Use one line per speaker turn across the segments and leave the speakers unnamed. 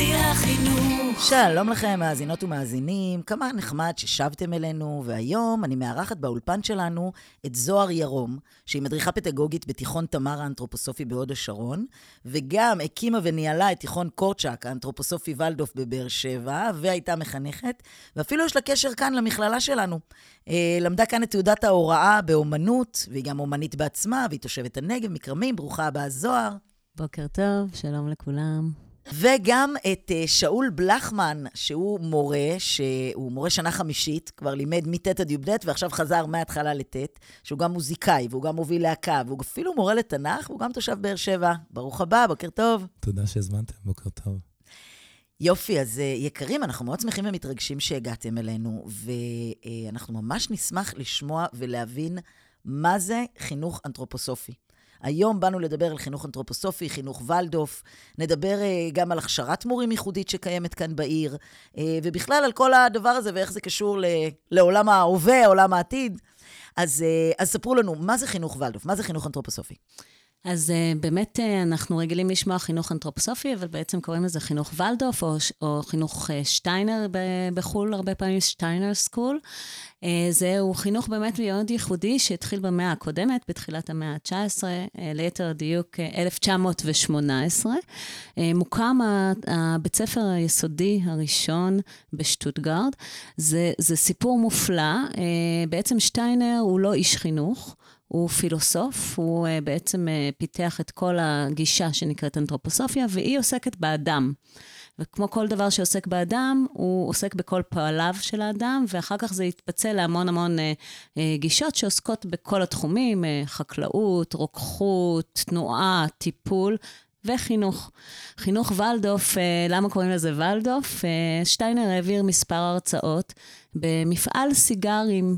החינוך
שלום לכם, מאזינות ומאזינים. כמה נחמד ששבתם אלינו, והיום אני מארחת באולפן שלנו את זוהר ירום, שהיא מדריכה פדגוגית בתיכון תמר האנתרופוסופי בהוד השרון, וגם הקימה וניהלה את תיכון קורצ'אק האנתרופוסופי ולדוף בבאר שבע, והייתה מחנכת, ואפילו יש לה קשר כאן למכללה שלנו. אה, למדה כאן את תעודת ההוראה באומנות, והיא גם אומנית בעצמה, והיא תושבת הנגב, מכרמים. ברוכה הבאה, זוהר.
בוקר טוב, שלום לכולם.
וגם את uh, שאול בלחמן, שהוא מורה, שהוא מורה שנה חמישית, כבר לימד מט' עד י"ב, ועכשיו חזר מההתחלה לט', שהוא גם מוזיקאי, והוא גם מוביל להקה, והוא אפילו מורה לתנ"ך, והוא גם תושב באר שבע. ברוך הבא, בוקר טוב.
תודה שהזמנתם, בוקר טוב.
יופי, אז uh, יקרים, אנחנו מאוד שמחים ומתרגשים שהגעתם אלינו, ואנחנו uh, ממש נשמח לשמוע ולהבין מה זה חינוך אנתרופוסופי. היום באנו לדבר על חינוך אנתרופוסופי, חינוך ולדוף, נדבר uh, גם על הכשרת מורים ייחודית שקיימת כאן בעיר, uh, ובכלל על כל הדבר הזה ואיך זה קשור ל- לעולם ההווה, עולם העתיד. אז, uh, אז ספרו לנו, מה זה חינוך ולדוף? מה זה חינוך אנתרופוסופי?
אז uh, באמת uh, אנחנו רגילים לשמוע חינוך אנתרופוסופי, אבל בעצם קוראים לזה חינוך ולדוף, או, או חינוך uh, שטיינר בחו"ל, הרבה פעמים שטיינר סקול. Uh, זהו חינוך באמת מאוד ייחודי שהתחיל במאה הקודמת, בתחילת המאה ה-19, uh, ליתר דיוק uh, 1918. Uh, מוקם הבית ספר היסודי הראשון בשטוטגרד. זה, זה סיפור מופלא. Uh, בעצם שטיינר הוא לא איש חינוך. הוא פילוסוף, הוא uh, בעצם uh, פיתח את כל הגישה שנקראת אנתרופוסופיה, והיא עוסקת באדם. וכמו כל דבר שעוסק באדם, הוא עוסק בכל פועליו של האדם, ואחר כך זה יתפצל להמון המון uh, uh, גישות שעוסקות בכל התחומים, uh, חקלאות, רוקחות, תנועה, טיפול. וחינוך. חינוך ולדוף, למה קוראים לזה ולדוף? שטיינר העביר מספר הרצאות במפעל סיגרים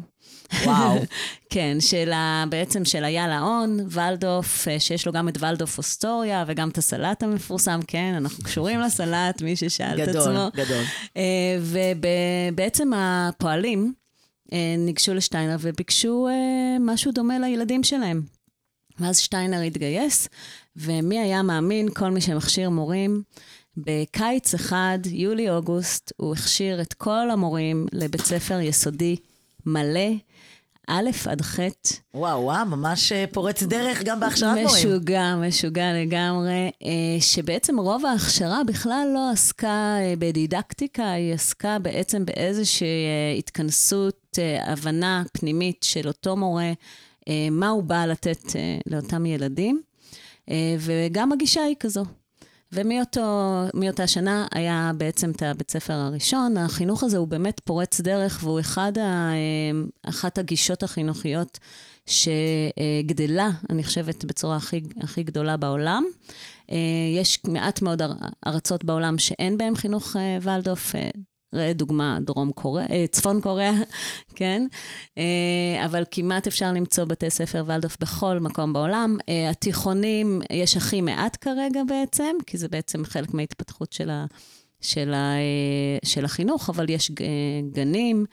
וואו.
כן, של ה, בעצם של אייל האון, ולדוף, אה, שיש לו גם את ולדוף אוסטוריה וגם את הסלט המפורסם, כן, אנחנו קשורים לסלט, מי ששאל את עצמו.
גדול, גדול.
אה, ובעצם הפועלים אה, ניגשו לשטיינר וביקשו משהו דומה לילדים שלהם. ואז שטיינר התגייס, ומי היה מאמין, כל מי שמכשיר מורים, בקיץ אחד, יולי-אוגוסט, הוא הכשיר את כל המורים לבית ספר יסודי מלא, א' עד ח'.
וואו, וואו, ממש אה, פורץ דרך גם בהכשרת מורים.
משוגע, משוגע לגמרי. אה, שבעצם רוב ההכשרה בכלל לא עסקה אה, בדידקטיקה, היא עסקה בעצם באיזושהי התכנסות, הבנה פנימית של אותו מורה, מה הוא בא לתת לאותם ילדים. וגם הגישה היא כזו. ומאותה שנה היה בעצם את הבית ספר הראשון. החינוך הזה הוא באמת פורץ דרך, והוא אחד ה, אה, אחת הגישות החינוכיות שגדלה, אני חושבת, בצורה הכי, הכי גדולה בעולם. אה, יש מעט מאוד ארצות בעולם שאין בהם חינוך אה, ולדוף. ראה דוגמה, דרום קוריאה, אה, צפון קוריאה, כן? אה, אבל כמעט אפשר למצוא בתי ספר ולדוף בכל מקום בעולם. אה, התיכונים, יש הכי מעט כרגע בעצם, כי זה בעצם חלק מההתפתחות של, ה, של, ה, של החינוך, אבל יש גנים,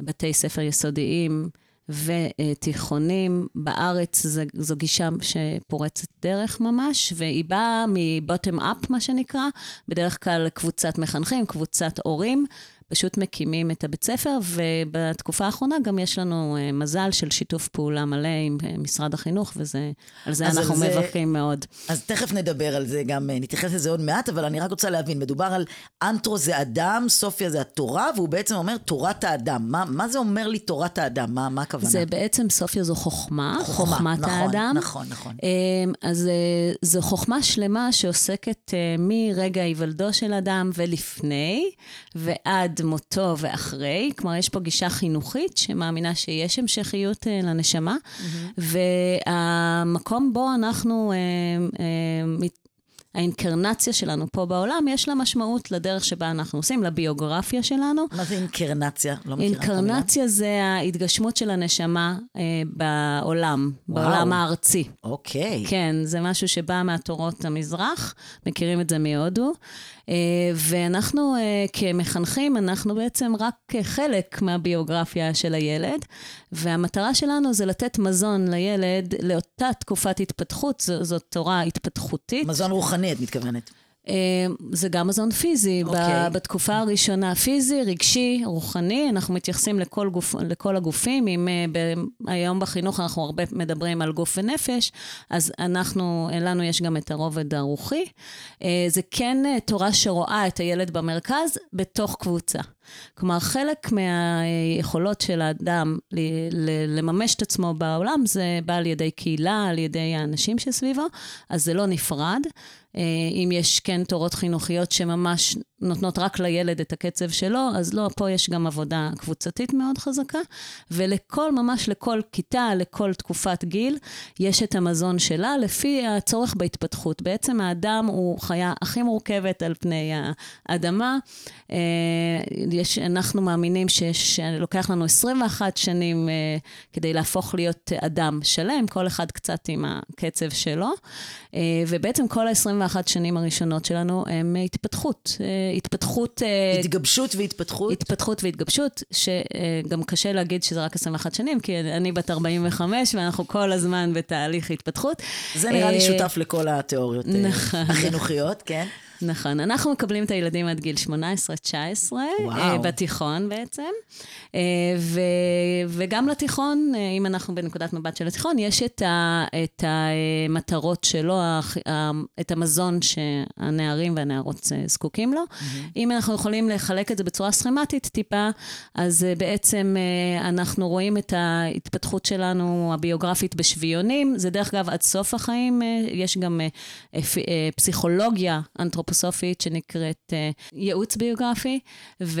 בתי ספר יסודיים. ותיכונים בארץ, זו, זו גישה שפורצת דרך ממש, והיא באה מבוטם אפ, מה שנקרא, בדרך כלל קבוצת מחנכים, קבוצת הורים, פשוט מקימים את הבית ספר, ובתקופה האחרונה גם יש לנו אה, מזל של שיתוף פעולה מלא עם אה, משרד החינוך, ועל זה
אז על
אנחנו
זה-
מברכים מאוד.
אז תכף נדבר על זה גם, אה, נתייחס לזה עוד מעט, אבל אני רק רוצה להבין, מדובר על אנטרו זה אדם, סופיה זה התורה, והוא בעצם אומר תורת האדם. מה, מה זה אומר לי תורת האדם? מה, מה הכוונה?
זה בעצם, סופיה זו חוכמה,
חוכמה,
חוכמת
נכון,
האדם.
נכון, נכון.
אמ, אז זו חוכמה שלמה שעוסקת מרגע היוולדו של אדם ולפני, ועד מותו ואחרי. כלומר, יש פה גישה חינוכית שמאמינה שיש המשכיות אה, לנשמה, והמקום בו אנחנו... אה, מת- האינקרנציה שלנו פה בעולם, יש לה משמעות לדרך שבה אנחנו עושים, לביוגרפיה שלנו.
מה זה אינקרנציה? לא מכירה את המילה.
אינקרנציה זה ההתגשמות של הנשמה אה, בעולם,
וואו.
בעולם הארצי.
אוקיי.
כן, זה משהו שבא מהתורות המזרח, מכירים את זה מהודו. אה, ואנחנו אה, כמחנכים, אנחנו בעצם רק חלק מהביוגרפיה של הילד, והמטרה שלנו זה לתת מזון לילד לאותה תקופת התפתחות, זאת תורה התפתחותית.
מזון רוחני, את מתכוונת.
אה, זה גם מזון פיזי.
אוקיי.
ב- בתקופה הראשונה פיזי, רגשי, רוחני, אנחנו מתייחסים לכל, גוף, לכל הגופים. אם אה, ב- היום בחינוך אנחנו הרבה מדברים על גוף ונפש, אז אנחנו, לנו יש גם את הרובד הרוחי. אה, זה כן אה, תורה שרואה את הילד במרכז בתוך קבוצה. כלומר, חלק מהיכולות של האדם לממש את עצמו בעולם, זה בא על ידי קהילה, על ידי האנשים שסביבו, אז זה לא נפרד. אה, אם יש כן תורות חינוכיות שממש נותנות רק לילד את הקצב שלו, אז לא, פה יש גם עבודה קבוצתית מאוד חזקה, ולכל, ממש לכל כיתה, לכל תקופת גיל, יש את המזון שלה לפי הצורך בהתפתחות. בעצם האדם הוא חיה הכי מורכבת על פני האדמה. אה, יש, אנחנו מאמינים שלוקח לנו 21 שנים אה, כדי להפוך להיות אדם שלם, כל אחד קצת עם הקצב שלו, ובעצם כל ה-21 שנים הראשונות שלנו הם התפתחות. אה, התפתחות... אה,
התגבשות והתפתחות.
התפתחות והתגבשות, שגם קשה להגיד שזה רק 21 שנים, כי אני בת 45 ואנחנו כל הזמן בתהליך התפתחות.
זה נראה לי
אה,
שותף לכל התיאוריות אה,
נכון.
החינוכיות, כן?
נכון, אנחנו מקבלים את הילדים עד גיל 18-19,
וואו.
אה, בתיכון בעצם. אה, ו, וגם לתיכון, אה, אם אנחנו בנקודת מבט של התיכון, יש את, ה, את המטרות שלו, את המזון שהנערים והנערות זקוקים לו. אם אנחנו יכולים לחלק את זה בצורה סכמטית טיפה, אז בעצם אנחנו רואים את ההתפתחות שלנו הביוגרפית בשביונים. זה דרך אגב עד סוף החיים, יש גם פסיכולוגיה אנתרופוסופית שנקראת אה, ייעוץ ביוגרפי, ו,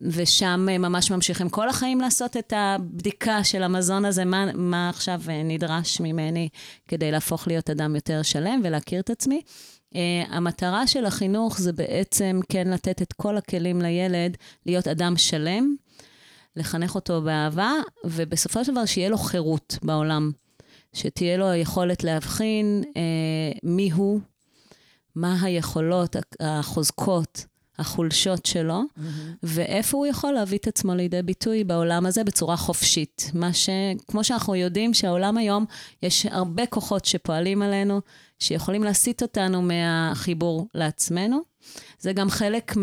ושם אה, ממש ממשיכים כל החיים לעשות את הבדיקה של המזון הזה, מה, מה עכשיו אה, נדרש ממני כדי להפוך להיות אדם יותר שלם ולהכיר את עצמי. Uh, המטרה של החינוך זה בעצם כן לתת את כל הכלים לילד להיות אדם שלם, לחנך אותו באהבה, ובסופו של דבר שיהיה לו חירות בעולם. שתהיה לו היכולת להבחין uh, מי הוא, מה היכולות, החוזקות, החולשות שלו, mm-hmm. ואיפה הוא יכול להביא את עצמו לידי ביטוי בעולם הזה בצורה חופשית. מה ש... כמו שאנחנו יודעים שהעולם היום, יש הרבה כוחות שפועלים עלינו, שיכולים להסיט אותנו מהחיבור לעצמנו. זה גם חלק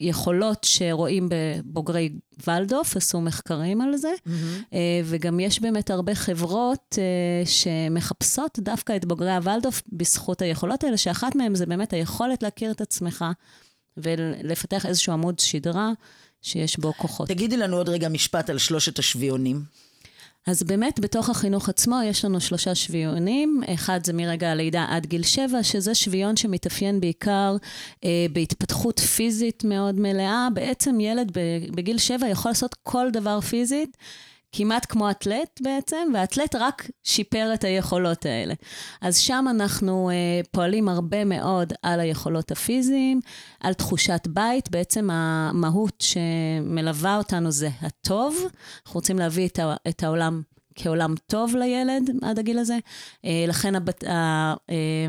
מהיכולות שרואים בבוגרי ולדוף, עשו מחקרים על זה, mm-hmm. וגם יש באמת הרבה חברות אה, שמחפשות דווקא את בוגרי הוולדוף בזכות היכולות האלה, שאחת מהן זה באמת היכולת להכיר את עצמך ולפתח איזשהו עמוד שדרה שיש בו כוחות.
תגידי לנו עוד רגע משפט על שלושת השביעונים.
אז באמת, בתוך החינוך עצמו יש לנו שלושה שביונים. אחד זה מרגע הלידה עד גיל שבע, שזה שביון שמתאפיין בעיקר אה, בהתפתחות פיזית מאוד מלאה. בעצם ילד בגיל שבע יכול לעשות כל דבר פיזית. כמעט כמו אתלט בעצם, והאתלט רק שיפר את היכולות האלה. אז שם אנחנו אה, פועלים הרבה מאוד על היכולות הפיזיים, על תחושת בית, בעצם המהות שמלווה אותנו זה הטוב. אנחנו רוצים להביא את, ה, את העולם כעולם טוב לילד עד הגיל הזה. אה, לכן הבת,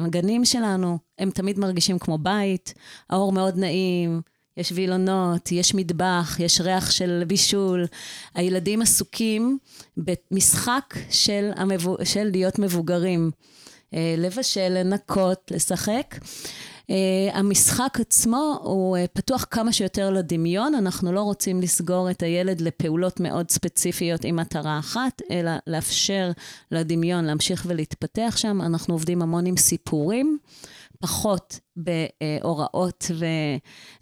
הגנים שלנו, הם תמיד מרגישים כמו בית, האור מאוד נעים. יש וילונות, יש מטבח, יש ריח של בישול. הילדים עסוקים במשחק של, המבו... של להיות מבוגרים. לבשל, לנקות, לשחק. Uh, המשחק עצמו הוא uh, פתוח כמה שיותר לדמיון, אנחנו לא רוצים לסגור את הילד לפעולות מאוד ספציפיות עם מטרה אחת, אלא לאפשר לדמיון להמשיך ולהתפתח שם. אנחנו עובדים המון עם סיפורים. פחות בהוראות,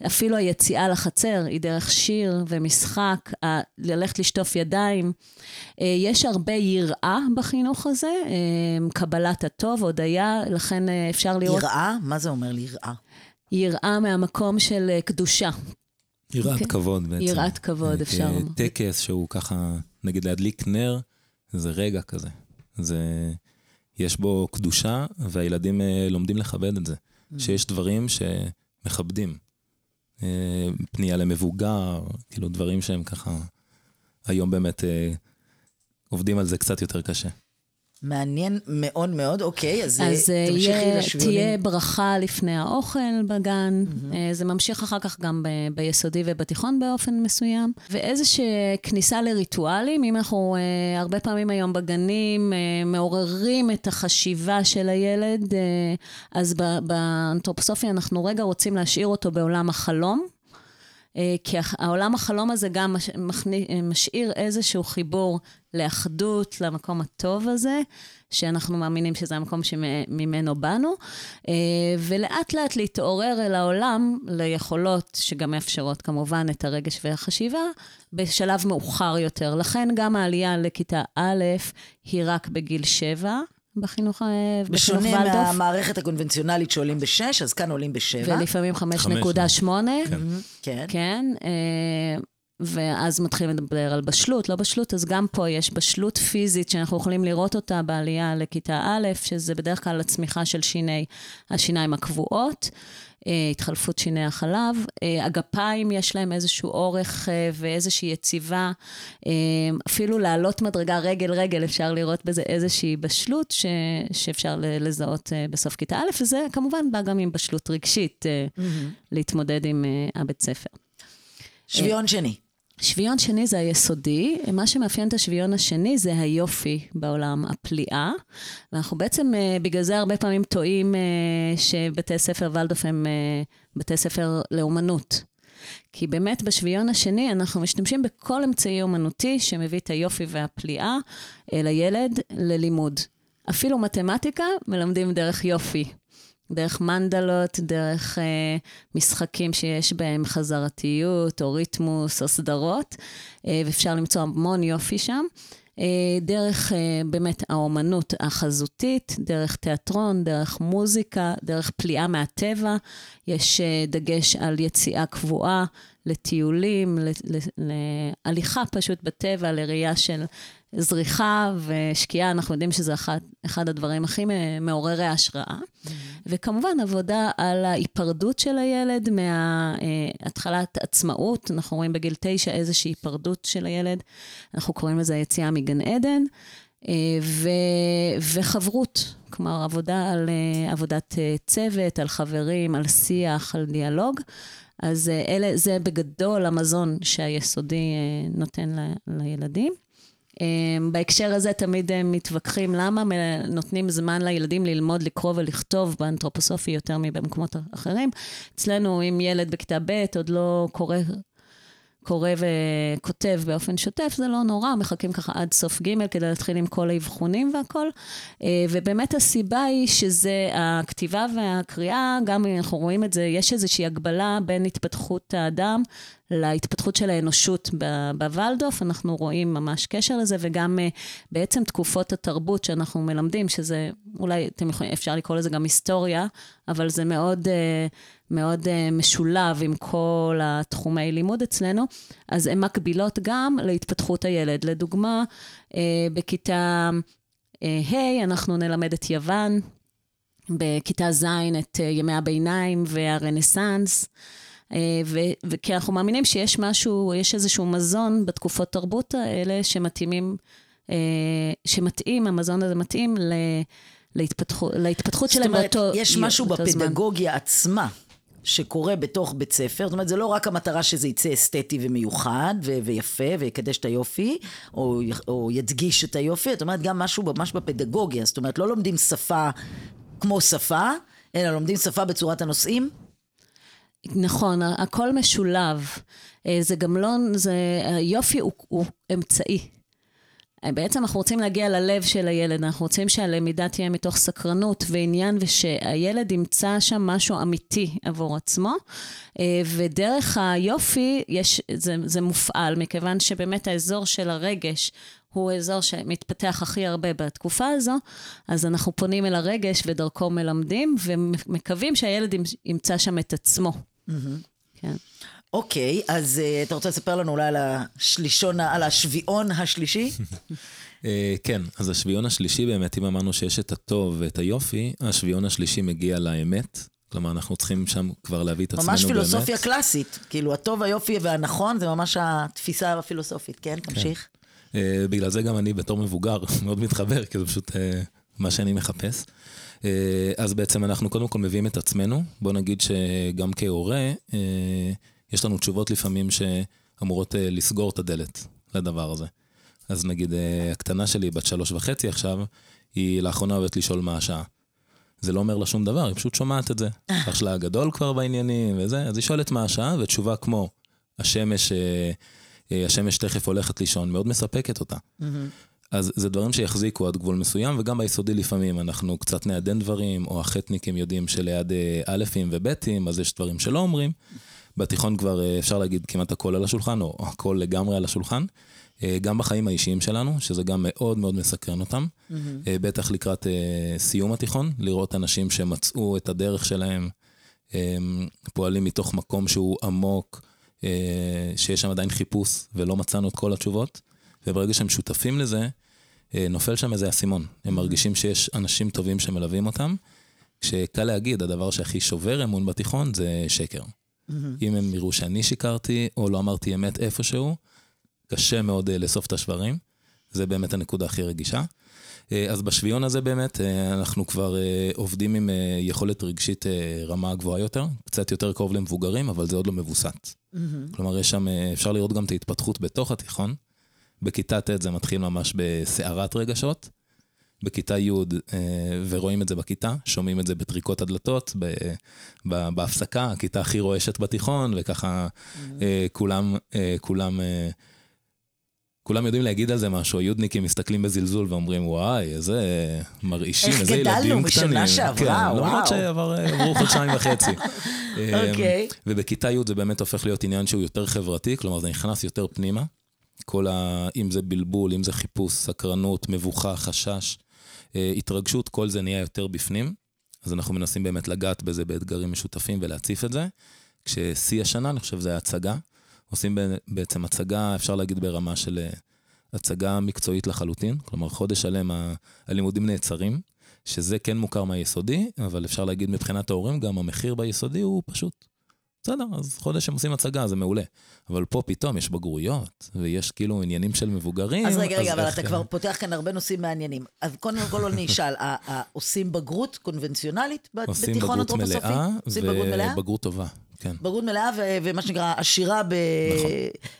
ואפילו היציאה לחצר היא דרך שיר ומשחק, ללכת לשטוף ידיים. אה, יש הרבה יראה בחינוך הזה, אה, קבלת הטוב, הודיה, לכן אה, אפשר לראות...
יראה? מה זה אומר יראה?
יראה מהמקום של קדושה.
יראת okay. כן. כבוד בעצם.
יראת כבוד, אפשר
לומר. טקס שהוא ככה, נגיד להדליק נר, זה רגע כזה. זה... יש בו קדושה, והילדים אה, לומדים לכבד את זה. Mm. שיש דברים שמכבדים. אה, פנייה למבוגר, כאילו דברים שהם ככה, היום באמת אה, עובדים על זה קצת יותר קשה.
מעניין מאוד מאוד, אוקיי, אז, אז אה, תמשיכי
יהיה, לשביונים. תהיה ברכה לפני האוכל בגן, mm-hmm. זה ממשיך אחר כך גם ב, ביסודי ובתיכון באופן מסוים, ואיזושהי כניסה לריטואלים, אם אנחנו uh, הרבה פעמים היום בגנים uh, מעוררים את החשיבה של הילד, uh, אז באנתרופוסופיה אנחנו רגע רוצים להשאיר אותו בעולם החלום. כי העולם החלום הזה גם משאיר איזשהו חיבור לאחדות, למקום הטוב הזה, שאנחנו מאמינים שזה המקום שממנו באנו, אה, ולאט לאט להתעורר אל העולם ליכולות שגם מאפשרות כמובן את הרגש והחשיבה בשלב מאוחר יותר. לכן גם העלייה לכיתה א' היא רק בגיל שבע. בחינוך, ולדוף.
בשונה מהמערכת הקונבנציונלית שעולים בשש, אז כאן עולים בשבע.
ולפעמים חמש נקודה שמונה.
כן.
כן. אה, ואז מתחילים לדבר על בשלות, לא בשלות, אז גם פה יש בשלות פיזית שאנחנו יכולים לראות אותה בעלייה לכיתה א', שזה בדרך כלל הצמיחה של שיני, השיניים הקבועות, אה, התחלפות שיני החלב. אה, הגפיים יש להם איזשהו אורך אה, ואיזושהי יציבה. אפילו לעלות מדרגה רגל-רגל, אפשר לראות בזה איזושהי בשלות ש, שאפשר לזהות בסוף כיתה א', וזה כמובן בא גם עם בשלות רגשית, mm-hmm. להתמודד עם הבית ספר.
שוויון שני.
שוויון שני זה היסודי, מה שמאפיין את השוויון השני זה היופי בעולם, הפליאה. ואנחנו בעצם, אה, בגלל זה הרבה פעמים טועים אה, שבתי ספר ולדוף הם אה, בתי ספר לאומנות. כי באמת בשוויון השני אנחנו משתמשים בכל אמצעי אומנותי שמביא את היופי והפליאה לילד ללימוד. אפילו מתמטיקה מלמדים דרך יופי. דרך מנדלות, דרך אה, משחקים שיש בהם חזרתיות, או ריתמוס, או סדרות, אה, ואפשר למצוא המון יופי שם. אה, דרך אה, באמת האומנות החזותית, דרך תיאטרון, דרך מוזיקה, דרך פליאה מהטבע. יש אה, דגש על יציאה קבועה לטיולים, להליכה פשוט בטבע, לראייה של זריחה ושקיעה, אנחנו יודעים שזה אחד, אחד הדברים הכי מעוררי ההשראה. Mm-hmm. וכמובן, עבודה על ההיפרדות של הילד מהתחלת עצמאות. אנחנו רואים בגיל תשע איזושהי היפרדות של הילד. אנחנו קוראים לזה היציאה מגן עדן. אה, ו, וחברות, כלומר עבודה על אה, עבודת אה, צוות, על חברים, על שיח, על דיאלוג. אז אלה, זה בגדול המזון שהיסודי נותן ל, לילדים. אמ, בהקשר הזה תמיד הם מתווכחים למה נותנים זמן לילדים ללמוד לקרוא ולכתוב באנתרופוסופי יותר מבמקומות אחרים. אצלנו, אם ילד בכיתה ב' עוד לא קורא קורא וכותב באופן שוטף, זה לא נורא, מחכים ככה עד סוף ג' כדי להתחיל עם כל האבחונים והכל. אה, ובאמת הסיבה היא שזה הכתיבה והקריאה, גם אם אנחנו רואים את זה, יש איזושהי הגבלה בין התפתחות האדם להתפתחות של האנושות בוולדוף, אנחנו רואים ממש קשר לזה, וגם אה, בעצם תקופות התרבות שאנחנו מלמדים, שזה אולי, אתם יכולים, אפשר לקרוא לזה גם היסטוריה, אבל זה מאוד, אה, מאוד אה, משולב עם כל התחומי לימוד אצלנו, אז הן מקבילות גם להתפתחות הילד. לדוגמה, בכיתה ה' אנחנו נלמד את יוון, בכיתה ז' את ימי הביניים והרנסאנס. אה, וכי אנחנו מאמינים שיש משהו, יש איזשהו מזון בתקופות תרבות האלה שמתאימים, אה, שמתאים, המזון הזה מתאים ל... להתפתחות, להתפתחות שלהם באותו
זמן. זאת אומרת, יש משהו בפדגוגיה עצמה שקורה בתוך בית ספר, זאת אומרת, זה לא רק המטרה שזה יצא אסתטי ומיוחד ו- ויפה ויקדש את היופי, או, או ידגיש את היופי, זאת אומרת, גם משהו ממש בפדגוגיה, זאת אומרת, לא לומדים שפה כמו שפה, אלא לומדים שפה בצורת הנושאים?
נכון, הכל משולב. אה, זה גם לא, זה, היופי הוא, הוא אמצעי. אה, בעצם אנחנו רוצים להגיע ללב של הילד, אנחנו רוצים שהלמידה תהיה מתוך סקרנות ועניין ושהילד ימצא שם משהו אמיתי עבור עצמו. אה, ודרך היופי יש, זה, זה מופעל, מכיוון שבאמת האזור של הרגש הוא אזור שמתפתח הכי הרבה בתקופה הזו, אז אנחנו פונים אל הרגש ודרכו מלמדים ומקווים שהילד ימצא שם את עצמו.
כן. אוקיי, אז uh, אתה רוצה לספר לנו אולי על השלישון, על השביעון השלישי?
uh, כן, אז השביעון השלישי באמת, אם אמרנו שיש את הטוב ואת היופי, השביעון השלישי מגיע לאמת. כלומר, אנחנו צריכים שם כבר להביא את עצמנו באמת.
ממש פילוסופיה. קלאסית. כאילו, הטוב, היופי והנכון, זה ממש התפיסה הפילוסופית. כן, כן. תמשיך.
Uh, בגלל זה גם אני בתור מבוגר מאוד מתחבר, כי זה פשוט uh, מה שאני מחפש. אז בעצם אנחנו קודם כל מביאים את עצמנו. בוא נגיד שגם כהורה, יש לנו תשובות לפעמים שאמורות uh, לסגור את הדלת לדבר הזה. אז נגיד, הקטנה שלי, בת שלוש וחצי עכשיו, היא לאחרונה אוהבת לשאול מה השעה. זה לא אומר לה שום דבר, היא פשוט שומעת את זה. אח שלה הגדול כבר בעניינים וזה, אז היא שואלת מה השעה, ותשובה כמו, השמש, השמש תכף הולכת לישון, מאוד מספקת אותה. אז זה דברים שיחזיקו עד גבול מסוים, וגם ביסודי לפעמים אנחנו קצת נעדן דברים, או החטניקים יודעים שליד אלפים ובטים, אז יש דברים שלא אומרים. בתיכון כבר אה, אפשר להגיד כמעט הכל על השולחן, או הכל לגמרי על השולחן. אה, גם בחיים האישיים שלנו, שזה גם מאוד מאוד מסקרן אותם. Mm-hmm. בטח לקראת סיום התיכון, לראות אנשים שמצאו את הדרך שלהם, פועלים מתוך מקום שהוא עמוק, שיש שם עדיין חיפוש ולא מצאנו את כל התשובות, וברגע שהם שותפים לזה, נופל שם איזה אסימון. הם מרגישים שיש אנשים טובים שמלווים אותם, כשקל להגיד, הדבר שהכי שובר אמון בתיכון זה שקר. Mm-hmm. אם הם יראו שאני שיקרתי, או לא אמרתי אמת איפשהו, קשה מאוד uh, לאסוף את השברים. זה באמת הנקודה הכי רגישה. Uh, אז בשביעון הזה באמת, אנחנו כבר עובדים עם יכולת רגשית רמה גבוהה יותר, קצת יותר קרוב למבוגרים, אבל זה עוד לא מבוסת. Mm-hmm. כלומר, יש שם, אפשר לראות גם את ההתפתחות בתוך התיכון. בכיתה ט' זה מתחיל ממש בסערת רגשות. בכיתה י', אה, ורואים את זה בכיתה, שומעים את זה בטריקות הדלתות, בהפסקה, הכיתה הכי רועשת בתיכון, וככה אה, כולם, אה, כולם, כולם יודעים להגיד על זה משהו, היודניקים מסתכלים בזלזול ואומרים, וואי, איזה מרעישים, איזה ילדים קטנים. איך
גדלנו משנה שעברה, כן, וואו.
למרות שעברו חודשיים וחצי. אוקיי. ובכיתה י' זה באמת הופך להיות עניין שהוא יותר חברתי, כלומר זה נכנס יותר פנימה. כל ה... אם זה בלבול, אם זה חיפוש, סקרנות, מבוכה, חשש. אה, התרגשות, כל זה נהיה יותר בפנים. אז אנחנו מנסים באמת לגעת בזה באתגרים משותפים ולהציף את זה. כששיא השנה, אני חושב, זה הצגה. עושים בעצם הצגה, אפשר להגיד ברמה של אה, הצגה מקצועית לחלוטין. כלומר, חודש שלם הלימודים נעצרים, שזה כן מוכר מהיסודי, אבל אפשר להגיד מבחינת ההורים, גם המחיר ביסודי הוא פשוט בסדר, אז חודש הם עושים הצגה, זה מעולה. אבל פה פתאום יש בגרויות, ויש כאילו עניינים של מבוגרים.
אז רגע, רגע, אבל אתה כבר פותח כאן הרבה נושאים מעניינים. אז קודם כל אני אשאל, עושים בגרות קונבנציונלית בתיכון אנתרופוסופי?
עושים בגרות מלאה ובגרות טובה. כן.
בגרות מלאה ומה שנקרא עשירה ב... נכון.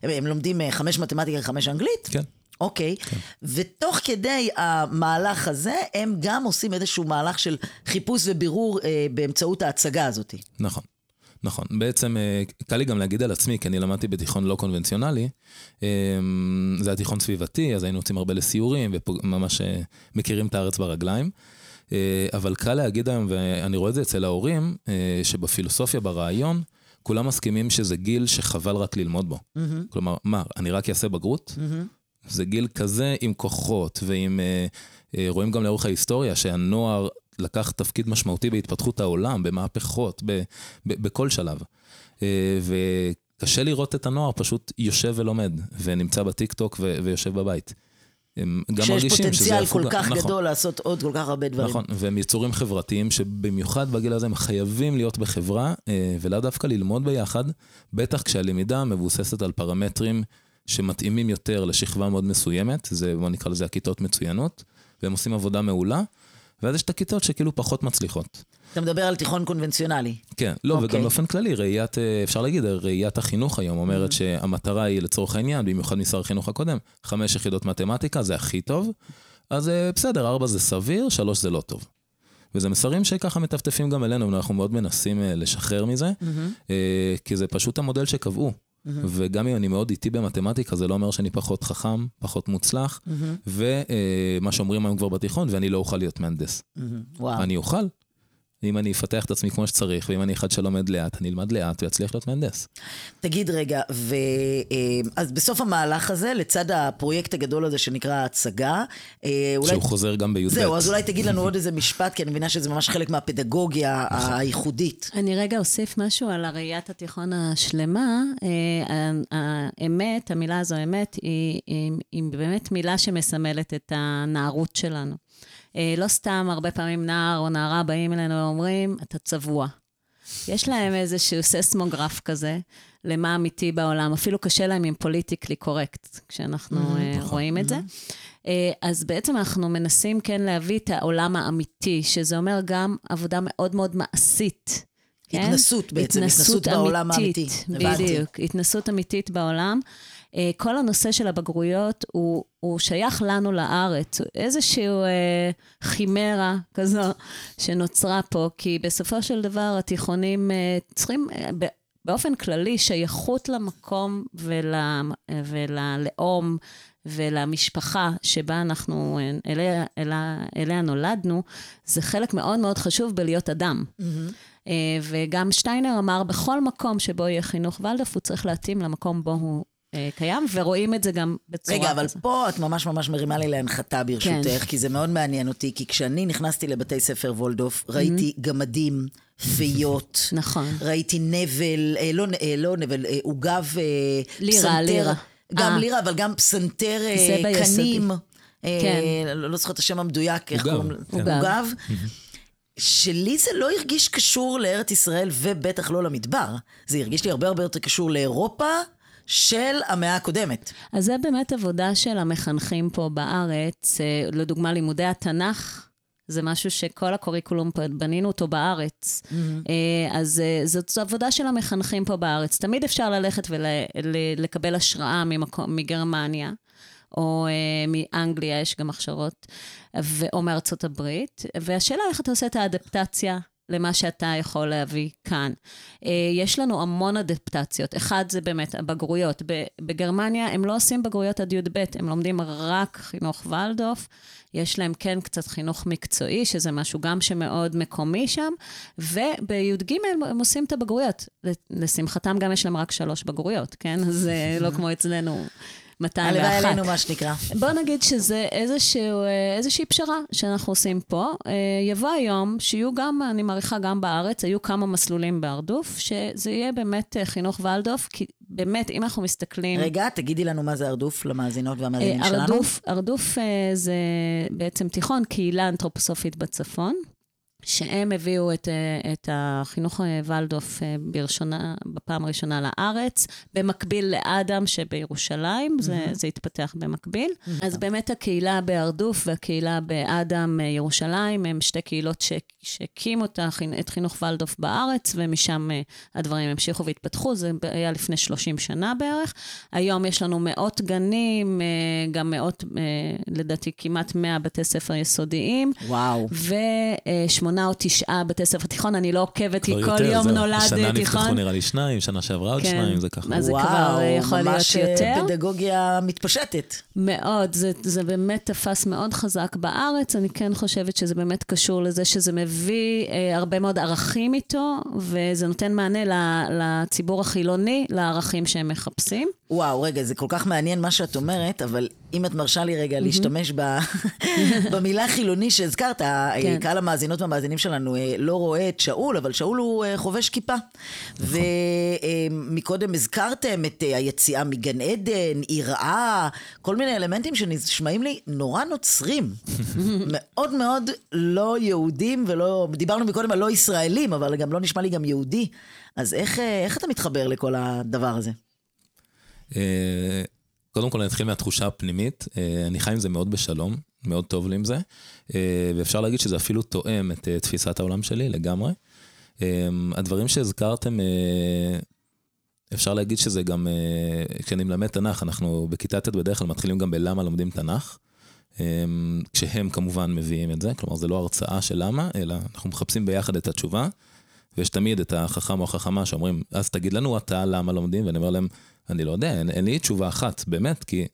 הם, הם לומדים אה, חמש מתמטיקה וחמש אנגלית?
כן.
אוקיי, okay. כן. ותוך כדי המהלך הזה, הם גם עושים איזשהו מהלך של חיפוש ובירור אה, באמצעות ההצגה הזאת.
נכון. נכון, בעצם אה, קל לי גם להגיד על עצמי, כי אני למדתי בתיכון לא קונבנציונלי. אה, זה היה תיכון סביבתי, אז היינו יוצאים הרבה לסיורים, וממש אה, מכירים את הארץ ברגליים. אבל קל להגיד היום, ואני רואה את זה אצל ההורים, שבפילוסופיה, ברעיון, כולם מסכימים שזה גיל שחבל רק ללמוד בו. Mm-hmm. כלומר, מה, אני רק אעשה בגרות? Mm-hmm. זה גיל כזה עם כוחות ועם... רואים גם לאורך ההיסטוריה שהנוער לקח תפקיד משמעותי בהתפתחות העולם, במהפכות, ב, ב, בכל שלב. אה, וקשה לראות את הנוער פשוט יושב ולומד, ונמצא בטיקטוק ו, ויושב בבית.
הם גם מרגישים שזה... שיש פוטנציאל כל כך נכון. גדול לעשות עוד כל כך הרבה דברים.
נכון, והם יצורים חברתיים שבמיוחד בגיל הזה הם חייבים להיות בחברה, אה, ולאו דווקא ללמוד ביחד, בטח כשהלמידה מבוססת על פרמטרים שמתאימים יותר לשכבה מאוד מסוימת, זה בוא נקרא לזה הכיתות מצוינות, והם עושים עבודה מעולה, ואז יש את הכיתות שכאילו פחות מצליחות.
אתה מדבר על תיכון קונבנציונלי.
כן, לא, okay. וגם אוקיי. באופן כללי, ראיית, אה, אפשר להגיד, ראיית החינוך היום אומרת mm-hmm. שהמטרה היא לצורך העניין, במיוחד משר החינוך הקודם, חמש יחידות מתמטיקה זה הכי טוב, אז אה, בסדר, ארבע זה סביר, שלוש זה לא טוב. וזה מסרים שככה מטפטפים גם אלינו, ואנחנו מאוד מנסים אה, לשחרר מזה, אה, כי זה פשוט המודל שקבעו. וגם אם אני מאוד איטי במתמטיקה, זה לא אומר שאני פחות חכם, פחות מוצלח, ומה שאומרים היום כבר בתיכון, ואני לא אוכל להיות מהנדס.
וואו.
אני אוכל. אם אני אפתח את עצמי כמו שצריך, ואם אני אחד שלומד לאט, אני אלמד לאט ואצליח להיות מהנדס.
תגיד רגע, ו... אה, אז בסוף המהלך הזה, לצד הפרויקט הגדול הזה שנקרא ההצגה, אה, אולי...
שהוא חוזר גם בי"ב.
זהו, אז אולי תגיד לנו עוד איזה משפט, כי אני מבינה שזה ממש חלק מהפדגוגיה
נכון.
הייחודית.
אני רגע אוסיף משהו על הראיית התיכון השלמה. אה, האמת, המילה הזו אמת, היא, היא, היא באמת מילה שמסמלת את הנערות שלנו. אה, לא סתם הרבה פעמים נער או נערה באים אלינו ואומרים, אתה צבוע. יש להם איזשהו ססמוגרף כזה למה אמיתי בעולם. אפילו קשה להם עם פוליטיקלי קורקט, כשאנחנו אה, רואים את זה. אה, אז בעצם אנחנו מנסים כן להביא את העולם האמיתי, שזה אומר גם עבודה מאוד מאוד מעשית. כן?
התנסות בעצם, התנסות בעולם האמיתי. הבנתי.
בדיוק, התנסות אמיתית בעולם. אה, כל הנושא של הבגרויות הוא, הוא שייך לנו לארץ, איזושהי אה, חימרה כזו שנוצרה פה, כי בסופו של דבר התיכונים אה, צריכים אה, באופן כללי שייכות למקום ול, וללאום ולמשפחה שבה אנחנו, אה, אליה, אליה, אליה נולדנו, זה חלק מאוד מאוד חשוב בלהיות אדם. אה, וגם שטיינר אמר, בכל מקום שבו יהיה חינוך ולדף, הוא צריך להתאים למקום בו הוא אה, קיים, ורואים את זה גם בצורה
רגע, אבל. פה את ממש ממש מרימה לי להנחתה ברשותך, כי זה מאוד מעניין אותי, כי כשאני נכנסתי לבתי ספר וולדוף, ראיתי גמדים, פיות,
נכון.
ראיתי נבל, אה, לא, אה, לא נבל, אה, עוגב, אה,
לירה,
פסנתר,
לירה.
גם
אה.
לירה, אבל גם פסנתר אה. קנים. אה,
כן.
לא לא זוכרת את השם המדויק, איך קוראים לו?
כן.
עוגב. שלי זה לא הרגיש קשור לארץ ישראל ובטח לא למדבר. זה הרגיש לי הרבה הרבה יותר קשור לאירופה של המאה הקודמת.
אז זה באמת עבודה של המחנכים פה בארץ. אה, לדוגמה, לימודי התנ"ך. זה משהו שכל הקוריקולום בנינו אותו בארץ. אה, אז אה, זאת עבודה של המחנכים פה בארץ. תמיד אפשר ללכת ולקבל השראה ממקום, מגרמניה, או אה, מאנגליה, יש גם הכשרות, ו- או מארצות הברית. והשאלה איך אתה עושה את האדפטציה למה שאתה יכול להביא כאן. אה, יש לנו המון אדפטציות. אחד זה באמת הבגרויות. בגרמניה הם לא עושים בגרויות עד י"ב, הם לומדים רק חינוך ולדוף. יש להם כן קצת חינוך מקצועי, שזה משהו גם שמאוד מקומי שם, ובי"ג הם עושים את הבגרויות. לשמחתם גם יש להם רק שלוש בגרויות, כן? זה לא כמו אצלנו. 201.
הלוואי עלינו, מה שנקרא.
בוא נגיד שזה איזשהו, אה, איזושהי פשרה שאנחנו עושים פה. אה, יבוא היום שיהיו גם, אני מעריכה גם בארץ, היו כמה מסלולים בהרדוף, שזה יהיה באמת אה, חינוך ולדוף, כי באמת, אם אנחנו מסתכלים...
רגע, תגידי לנו מה זה הרדוף למאזינות והמאזינים שלנו.
הרדוף, הרדוף זה בעצם תיכון, קהילה אנתרופוסופית בצפון. שהם הביאו את, אה, את החינוך אה, ולדוף אה, בראשונה, בפעם הראשונה לארץ, במקביל לאדם שבירושלים, זה, זה התפתח במקביל. אז באמת הקהילה בהרדוף והקהילה באדם ירושלים, הם שתי קהילות ש- שהקימו את, החינ- את חינוך ולדוף בארץ, ומשם אה, הדברים המשיכו והתפתחו, זה היה לפני 30 שנה בערך. היום יש לנו מאות גנים, אה, גם מאות, אה, לדעתי כמעט 100 בתי ספר יסודיים.
וואו.
ושמונה או תשעה בתי ספר תיכון, אני לא עוקבת, כי כל יום
זהו.
נולד
השנה
תיכון.
נפתחו נראה לי שניים, שנה שעברה עוד
כן.
שניים, זה ככה.
אז זה
וואו,
כבר יכול
ממש
להיות יותר.
אה, פדגוגיה מתפשטת.
מאוד, זה, זה באמת תפס מאוד חזק בארץ, אני כן חושבת שזה באמת קשור לזה שזה מביא אה, הרבה מאוד ערכים איתו, וזה נותן מענה ל, לציבור החילוני, לערכים שהם מחפשים.
וואו, רגע, זה כל כך מעניין מה שאת אומרת, אבל אם את מרשה לי רגע להשתמש ב... במילה חילוני שהזכרת,
כן.
קהל המאזינות והמאזינים שלנו אה, לא רואה את שאול, אבל שאול הוא אה, חובש כיפה. ומקודם הזכרתם את אה, היציאה מגן עדן, יראה, כל מיני אלמנטים שנשמעים לי נורא נוצרים. מאוד מאוד לא יהודים ולא... דיברנו מקודם על לא ישראלים, אבל גם לא נשמע לי גם יהודי. אז איך, אה, איך אתה מתחבר לכל הדבר הזה?
אה, קודם כל אני אתחיל מהתחושה הפנימית, אה, אני חי עם זה מאוד בשלום, מאוד טוב לי עם זה, ואפשר להגיד שזה אפילו תואם את תפיסת העולם שלי לגמרי. הדברים שהזכרתם, אפשר להגיד שזה גם, כשאני מלמד תנ"ך, אנחנו בכיתה ט' בדרך כלל מתחילים גם בלמה לומדים תנ"ך. אמ, כשהם כמובן מביאים את זה, כלומר זה לא הרצאה של למה, אלא אנחנו מחפשים ביחד את התשובה, ויש תמיד את החכם או החכמה שאומרים, אז תגיד לנו אתה למה לומדים, ואני אומר להם, אני לא יודע, אין, אין לי תשובה אחת, באמת, כי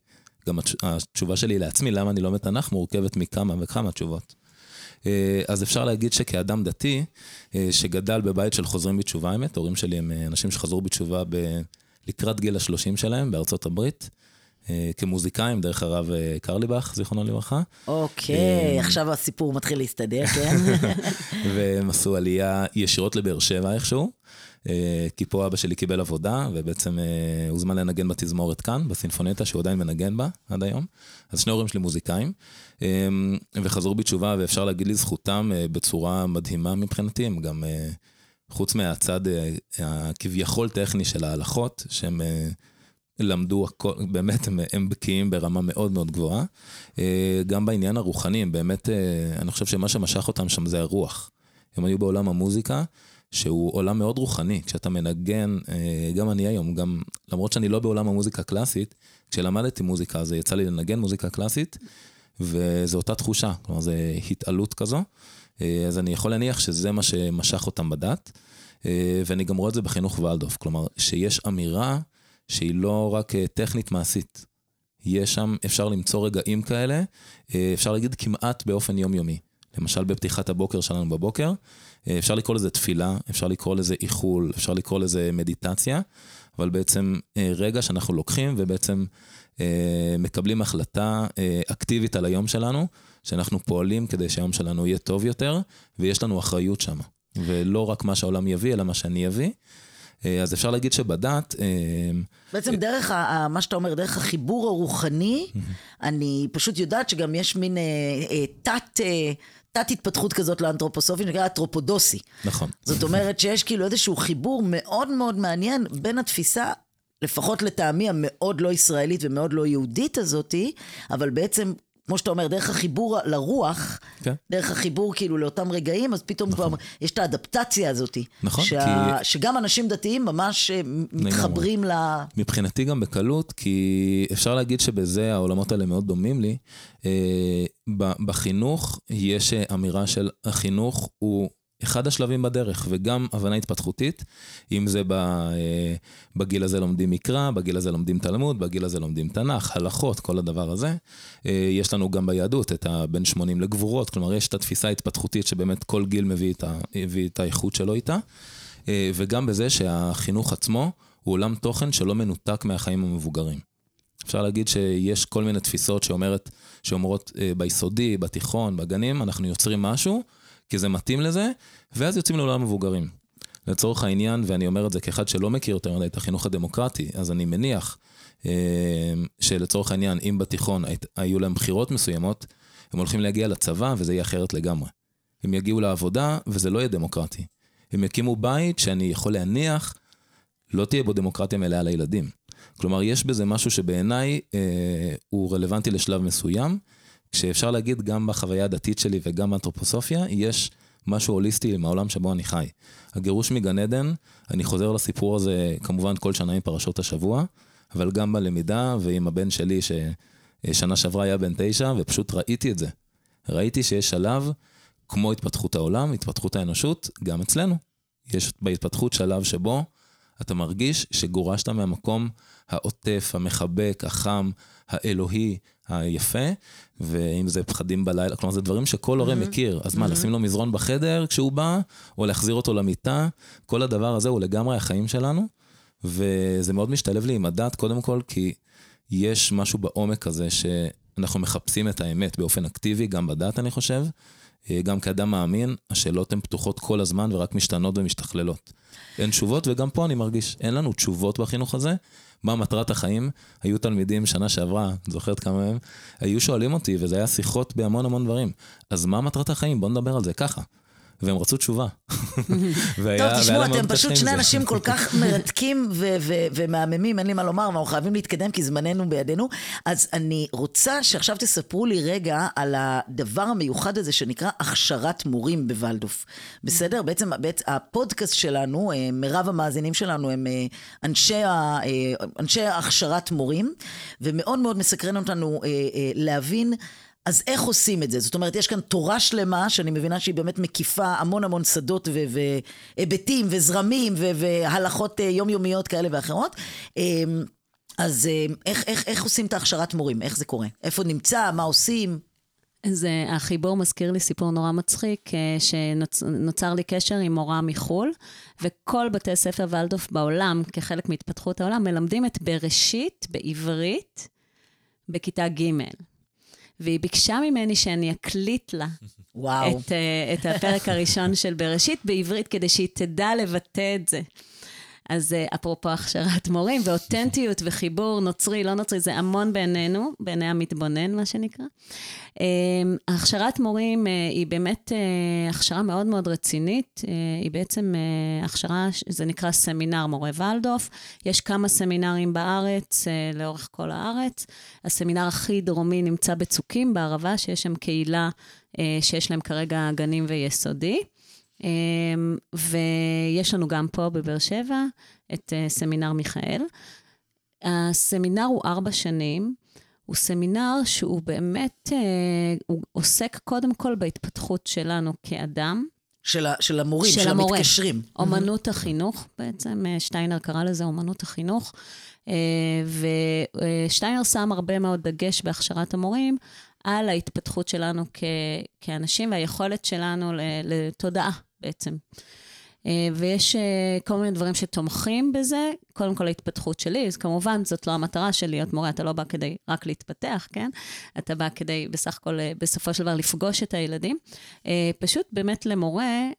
גם התש- התשובה שלי לעצמי, למה אני לומד תנ"ך, מורכבת מכמה וכמה תשובות. אה, אז אפשר להגיד שכאדם דתי, אה, שגדל בבית של חוזרים בתשובה, האמת, ההורים שלי הם אה, אנשים שחזרו בתשובה ב... לקראת גיל השלושים שלהם בארצות הברית, כמוזיקאים, דרך הרב אה, קרליבך, זיכרונו לברכה.
אוקיי, עכשיו הסיפור מתחיל להסתדר, כן?
והם עשו עלייה ישירות לבאר שבע איכשהו, אה, כי פה אבא שלי קיבל עבודה, ובעצם אה, הוזמן לנגן בתזמורת כאן, בסינפונטה, שהוא עדיין מנגן בה עד היום. אז שני הורים שלי מוזיקאים, אה, וחזרו בתשובה, ואפשר להגיד לזכותם אה, בצורה מדהימה מבחינתי, הם גם, אה, חוץ מהצד אה, הכביכול טכני של ההלכות, שהם... למדו הכל, באמת הם, הם בקיאים ברמה מאוד מאוד גבוהה. אה, גם בעניין הרוחני, הם באמת, אה, אני חושב שמה שמשך אותם שם זה הרוח. הם היו בעולם המוזיקה, שהוא עולם מאוד רוחני. כשאתה מנגן, אה, גם אני היום, גם למרות שאני לא בעולם המוזיקה הקלאסית, כשלמדתי מוזיקה, אז יצא לי לנגן מוזיקה קלאסית, וזו אותה תחושה, כלומר, זו התעלות כזו. אז אני יכול להניח שזה מה שמשך אותם בדת, ואני גם רואה את זה בחינוך ולדוף. כלומר, שיש אמירה שהיא לא רק אה, טכנית מעשית. יש שם, אפשר למצוא רגעים כאלה, אה, אפשר להגיד כמעט באופן יומיומי. למשל בפתיחת הבוקר שלנו בבוקר, אה, אפשר לקרוא לזה תפילה, אפשר לקרוא לזה איחול, אפשר לקרוא לזה מדיטציה, אבל בעצם רגע שאנחנו לוקחים ובעצם מקבלים החלטה אקטיבית על היום שלנו, שאנחנו פועלים כדי שהיום שלנו יהיה טוב יותר, ויש לנו אחריות שם. ולא רק מה שהעולם יביא, אלא מה שאני אביא. אה, אז אפשר להגיד שבדת, אה,
בעצם דרך, ה- מה שאתה אומר, דרך החיבור הרוחני, אני פשוט יודעת שגם יש מין אה, אה, תת... אה, תת התפתחות כזאת לאנתרופוסופי, שנקרא אנתרופודוסי.
נכון.
זאת אומרת שיש כאילו איזשהו חיבור מאוד מאוד מעניין בין התפיסה, לפחות לטעמי המאוד לא ישראלית ומאוד לא יהודית הזאתי, אבל בעצם, כמו שאתה אומר, דרך החיבור לרוח,
כן.
דרך החיבור כאילו לאותם רגעים, אז פתאום כבר יש את האדפטציה הזאתי.
נכון,
שה...
כי-
שגם אנשים דתיים ממש אה, מתחברים ל...
מבחינתי גם בקלות, כי אפשר להגיד שבזה העולמות האלה מאוד דומים לי. אה, בחינוך יש אה, אמירה של החינוך הוא אחד השלבים בדרך, וגם הבנה התפתחותית, אם זה אה, בגיל הזה לומדים מקרא, בגיל הזה לומדים תלמוד, בגיל הזה לומדים תנ"ך, הלכות, כל הדבר הזה. אה, יש לנו גם ביהדות את הבין 80 לגבורות, כלומר יש את התפיסה ההתפתחותית שבאמת כל גיל מביא את, ה, מביא את האיכות שלו איתה, אה, וגם בזה שהחינוך עצמו הוא עולם תוכן שלא מנותק מהחיים המבוגרים. אפשר להגיד שיש כל מיני תפיסות שאומרת, שאומרות ביסודי, בתיכון, בגנים, אנחנו יוצרים משהו, כי זה מתאים לזה, ואז יוצאים לעולם מבוגרים. לצורך העניין, ואני אומר את זה כאחד שלא מכיר יותר מדי את החינוך הדמוקרטי, אז אני מניח אה, שלצורך העניין, אם בתיכון היו להם בחירות מסוימות, הם הולכים להגיע לצבא וזה יהיה אחרת לגמרי. הם יגיעו לעבודה וזה לא יהיה דמוקרטי. הם יקימו בית שאני יכול להניח, לא תהיה בו דמוקרטיה מלאה לילדים. כלומר, יש בזה משהו שבעיניי אה, הוא רלוונטי לשלב מסוים, כשאפשר להגיד גם בחוויה הדתית שלי וגם באנתרופוסופיה, יש משהו הוליסטי עם העולם שבו אני חי. הגירוש מגן עדן, אני חוזר לסיפור הזה כמובן כל שנה עם פרשות השבוע, אבל גם בלמידה ועם הבן שלי ששנה שעברה היה בן תשע, ופשוט ראיתי את זה. ראיתי שיש שלב, כמו התפתחות העולם, התפתחות האנושות, גם אצלנו. יש בהתפתחות שלב שבו אתה מרגיש שגורשת מהמקום העוטף, המחבק, החם, האלוהי, היפה, ואם זה פחדים בלילה, כלומר זה דברים שכל הורה מכיר. אז מה, לשים לו מזרון בחדר כשהוא בא, או להחזיר אותו למיטה, כל הדבר הזה הוא לגמרי החיים שלנו, וזה מאוד משתלב לי עם הדת, קודם כל, כי יש משהו בעומק הזה שאנחנו מחפשים את האמת באופן אקטיבי, גם בדת אני חושב. אה, גם כאדם מאמין, השאלות הן פתוחות כל הזמן ורק משתנות ומשתכללות. אין תשובות, וגם פה אני מרגיש, אין לנו תשובות בחינוך הזה. מה מטרת החיים? היו תלמידים שנה שעברה, את זוכרת כמה מהם? היו שואלים אותי, וזה היה שיחות בהמון המון דברים. אז מה מטרת החיים? בוא נדבר על זה ככה. והם רצו תשובה. והיה-
טוב, תשמעו, אתם פשוט שני. אנשים כל כך מרתקים ו- ו- ומהממים, אין לי מה לומר, ואנחנו חייבים להתקדם כי זמננו בידינו. אז אני רוצה שעכשיו תספרו לי רגע על הדבר המיוחד הזה שנקרא הכשרת מורים בוולדוף. בסדר? בעצם, בעצם הפודקאסט שלנו, אה, מירב המאזינים שלנו הם אה, אנשי, ה- אה, אנשי הכשרת מורים, ומאוד מאוד מסקרן אותנו להבין אז איך עושים את זה? זאת אומרת, יש כאן תורה שלמה, שאני מבינה שהיא באמת מקיפה המון המון שדות והיבטים וזרמים והלכות אה, יומיומיות כאלה ואחרות. אמ, אז אה, איך, איך, איך עושים את ההכשרת מורים? איך זה קורה? איפה נמצא? מה עושים?
זה, החיבור מזכיר לי סיפור נורא מצחיק, אה, שנוצר לי קשר עם מורה מחו"ל, וכל בתי ספר ולדוף בעולם, כחלק מהתפתחות העולם, מלמדים את בראשית בעברית בכיתה ג'. והיא ביקשה ממני שאני אקליט לה
וואו.
את, אה, את הפרק הראשון של בראשית בעברית, כדי שהיא תדע לבטא את זה. אז אה, אפרופו הכשרת מורים, ואותנטיות וחיבור נוצרי, לא נוצרי, זה המון בעינינו, בעיני המתבונן, מה שנקרא. אמ, הכשרת מורים אה, היא באמת אה, הכשרה מאוד מאוד רצינית. היא בעצם הכשרה, זה נקרא סמינר מורה ולדוף. יש כמה סמינרים בארץ, לאורך כל הארץ. הסמינר הכי דרומי נמצא בצוקים, בערבה, שיש שם קהילה שיש להם כרגע גנים ויסודי. אמ, ויש לנו גם פה בבאר שבע את אה, סמינר מיכאל. הסמינר הוא ארבע שנים. הוא סמינר שהוא באמת, אה, הוא עוסק קודם כל בהתפתחות שלנו כאדם.
של, של המורים, של, של המורה. המתקשרים.
אומנות החינוך בעצם, אה, שטיינר קרא לזה אומנות החינוך. ושטיינר שם הרבה מאוד דגש בהכשרת המורים על ההתפתחות שלנו כ, כאנשים והיכולת שלנו לתודעה בעצם. אה, ויש אה, כל מיני דברים שתומכים בזה. קודם כל ההתפתחות שלי, אז כמובן זאת לא המטרה של להיות מורה, אתה לא בא כדי רק להתפתח, כן? אתה בא כדי בסך הכל, אה, בסופו של דבר, לפגוש את הילדים. פשוט באמת למורה,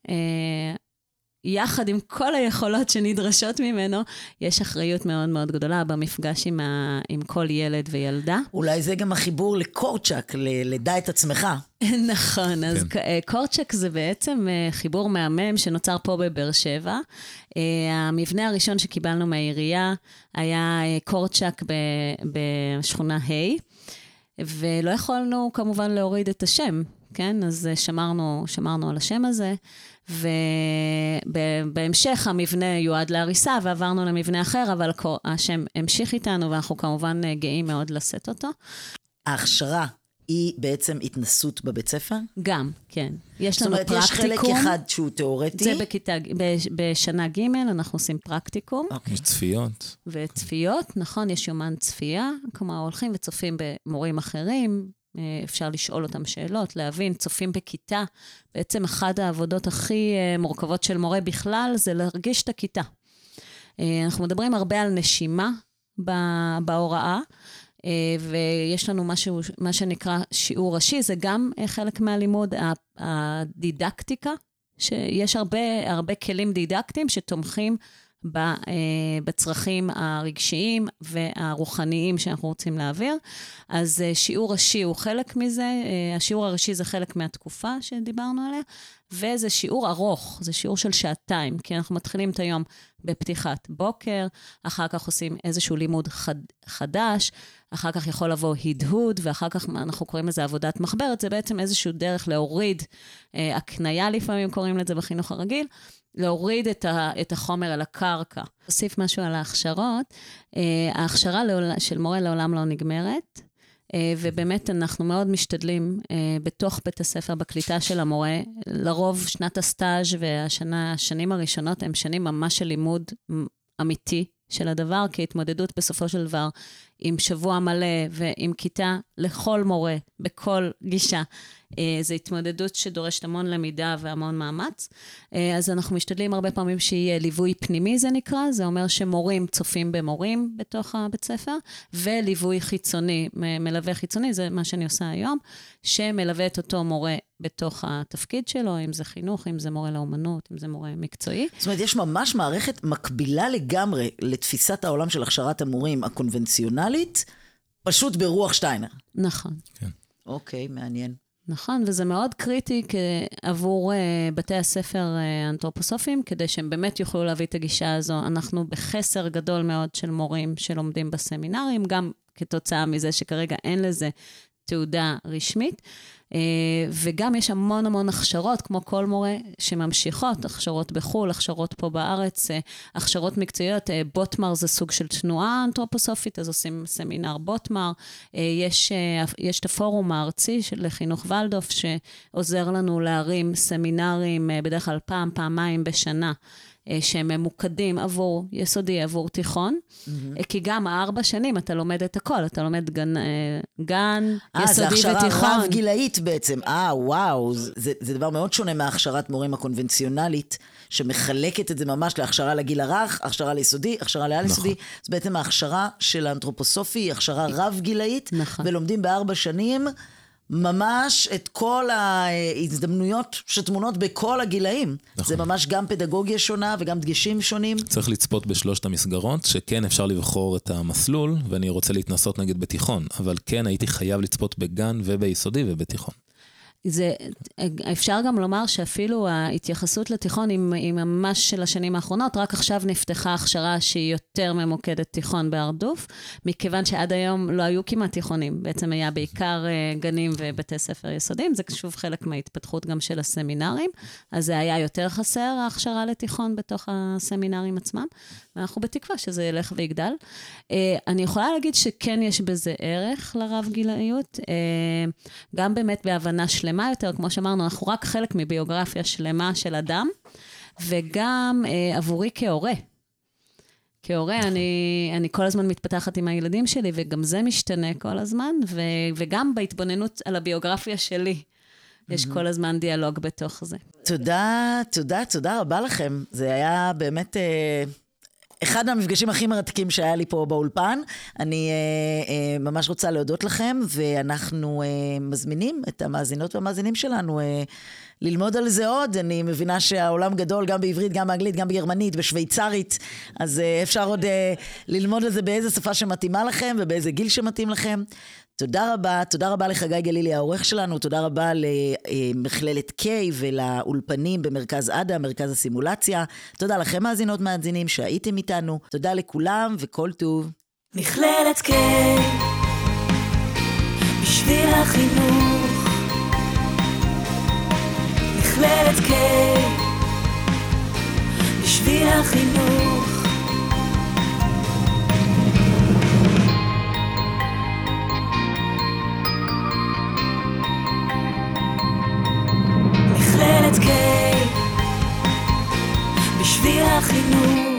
יחד עם כל היכולות שנדרשות ממנו, יש אחריות מאוד מאוד גדולה במפגש עם, ה, עם כל ילד וילדה.
אולי זה גם החיבור לקורצ'אק, לדע את עצמך.
נכון, אז כן. אה, קורצ'אק זה בעצם אה, חיבור מהמם שנוצר פה בבאר שבע. אה, המבנה הראשון שקיבלנו מהעירייה היה קורצ'אק בשכונה ה', ולא יכולנו כמובן להוריד את השם, כן? אז שמרנו, שמרנו על השם הזה. ובהמשך המבנה יועד להריסה ועברנו למבנה אחר, אבל השם המשיך איתנו ואנחנו כמובן אה, גאים מאוד לשאת אותו.
ההכשרה היא בעצם התנסות בבית ספר?
גם, כן. יש לנו פרקטיקום.
זאת אומרת, יש חלק אחד שהוא תיאורטי.
זה בכיתה, בשנה ג' אנחנו עושים פרקטיקום.
Okay. יש צפיות.
וצפיות, נכון, יש יומן צפייה. כלומר, הולכים וצופים במורים אחרים, אפשר לשאול אותם שאלות, להבין, צופים בכיתה. בעצם אחת העבודות הכי אה, מורכבות של מורה בכלל זה להרגיש את הכיתה. אה, אנחנו מדברים הרבה על נשימה בהוראה, ויש לנו משהו, מה שנקרא שיעור ראשי, זה גם חלק מהלימוד, הדידקטיקה, שיש הרבה, הרבה כלים דידקטיים שתומכים אה, בצרכים הרגשיים והרוחניים שאנחנו רוצים להעביר. אז אה, שיעור ראשי הוא חלק מזה, אה, השיעור הראשי זה חלק מהתקופה שדיברנו עליה, וזה שיעור ארוך, זה שיעור של שעתיים, כי אנחנו מתחילים את היום בפתיחת בוקר, אחר כך עושים איזשהו לימוד חד, חדש, אחר כך יכול לבוא הדהוד, ואחר כך אנחנו קוראים לזה עבודת מחברת, זה בעצם איזשהו דרך להוריד, אה, הקנייה לפעמים קוראים לזה בחינוך הרגיל, להוריד את, ה, את החומר על הקרקע. אוסיף משהו על ההכשרות. אה, ההכשרה של מורה לעולם לא נגמרת. אה, ובאמת אנחנו מאוד משתדלים אה, בתוך בית הספר, בקליטה של המורה. לרוב שנת הסטאז' והשנים הראשונות הן שנים ממש של לימוד אמיתי של הדבר, כי התמודדות בסופו של דבר עם שבוע מלא ועם כיתה לכל מורה, בכל גישה. אה, זו התמודדות שדורשת המון למידה והמון מאמץ. אה, אז אנחנו משתדלים הרבה פעמים שיהיה ליווי פנימי, זה נקרא, זה אומר שמורים צופים במורים בתוך הבית ספר, וליווי חיצוני, מלווה חיצוני, זה מה שאני עושה היום, שמלווה את אותו מורה בתוך התפקיד שלו, אם זה חינוך, אם זה מורה לאומנות, אם זה מורה מקצועי.
זאת אומרת, יש ממש מערכת מקבילה לגמרי לתפיסת העולם של הכשרת המורים הקונבנציונלית, פשוט ברוח שטיינר.
נכון.
כן.
אוקיי, מעניין.
נכון, וזה מאוד קריטי עבור uh, בתי הספר uh, האנתרופוסופיים, כדי שהם באמת יוכלו להביא את הגישה הזו. אנחנו בחסר גדול מאוד של מורים שלומדים בסמינרים, גם כתוצאה מזה שכרגע אין לזה תעודה רשמית. אה, וגם יש המון המון הכשרות, כמו כל מורה, שממשיכות, הכשרות בחו"ל, הכשרות פה בארץ, אה, הכשרות מקצועיות. אה, בוטמר זה סוג של תנועה אנתרופוסופית, אז עושים סמינר בוטמר. יש, יש את הפורום הארצי של חינוך ולדוף, שעוזר לנו להרים סמינרים בדרך כלל פעם, פעמיים בשנה. אה, שהם ממוקדים עבור יסודי, עבור תיכון, mm-hmm. כי גם הארבע שנים אתה לומד את הכל, אתה לומד גן, אה, גן 아, יסודי ותיכון.
אה, זה הכשרה רב-גילאית בעצם. אה, וואו, זה, זה דבר מאוד שונה מהכשרת מורים הקונבנציונלית, שמחלקת את זה ממש להכשרה לגיל הרך, הכשרה ליסודי, הכשרה לעל-יסודי. נכון. זה בעצם ההכשרה של האנתרופוסופי, היא הכשרה רב-גילאית, נכון. ולומדים בארבע שנים. ממש את כל ההזדמנויות שטמונות בכל הגילאים. נכון. זה ממש גם פדגוגיה שונה וגם דגשים שונים.
צריך לצפות בשלושת המסגרות, שכן אפשר לבחור את המסלול, ואני רוצה להתנסות נגיד בתיכון, אבל כן הייתי חייב לצפות בגן וביסודי ובתיכון.
זה, אפשר גם לומר שאפילו ההתייחסות לתיכון היא, ממש של השנים האחרונות, רק עכשיו נפתחה הכשרה שהיא יותר ממוקדת תיכון בהרדוף, מכיוון שעד היום לא היו כמעט תיכונים, בעצם היה בעיקר אה, גנים ובתי ספר יסודיים, זה שוב חלק מההתפתחות גם של הסמינרים, אז זה היה יותר חסר, ההכשרה לתיכון בתוך הסמינרים עצמם, ואנחנו בתקווה שזה ילך ויגדל. אה, אני יכולה להגיד שכן יש בזה ערך לרב גילאיות, אה, גם באמת בהבנה שלמה יותר, כמו שאמרנו, אנחנו רק חלק מביוגרפיה שלמה של אדם, וגם אה, עבורי כהורה. כהורה, אני, אני כל הזמן מתפתחת עם הילדים שלי, וגם זה משתנה כל הזמן, ו, וגם בהתבוננות על הביוגרפיה שלי. יש כל הזמן דיאלוג בתוך זה.
תודה, תודה, תודה רבה לכם. זה היה באמת... אה... אחד המפגשים הכי מרתקים שהיה לי פה באולפן. אני אה, אה, ממש רוצה להודות לכם, ואנחנו אה, מזמינים את המאזינות והמאזינים שלנו אה, ללמוד על זה עוד. אני מבינה שהעולם גדול גם בעברית, גם באנגלית, גם בגרמנית, בשוויצרית, אז אה, אפשר עוד אה, ללמוד על זה באיזה שפה שמתאימה לכם ובאיזה גיל שמתאים לכם. תודה רבה, תודה רבה לחגי גלילי העורך שלנו, תודה רבה למכללת K ולאולפנים במרכז עדה, מרכז הסימולציה. תודה לכם מאזינות מאזינים שהייתם איתנו, תודה לכולם וכל טוב.
מכללת K בשביל החינוך מכללת K בשביל החינוך ממשלת קיי בשביל החינוך.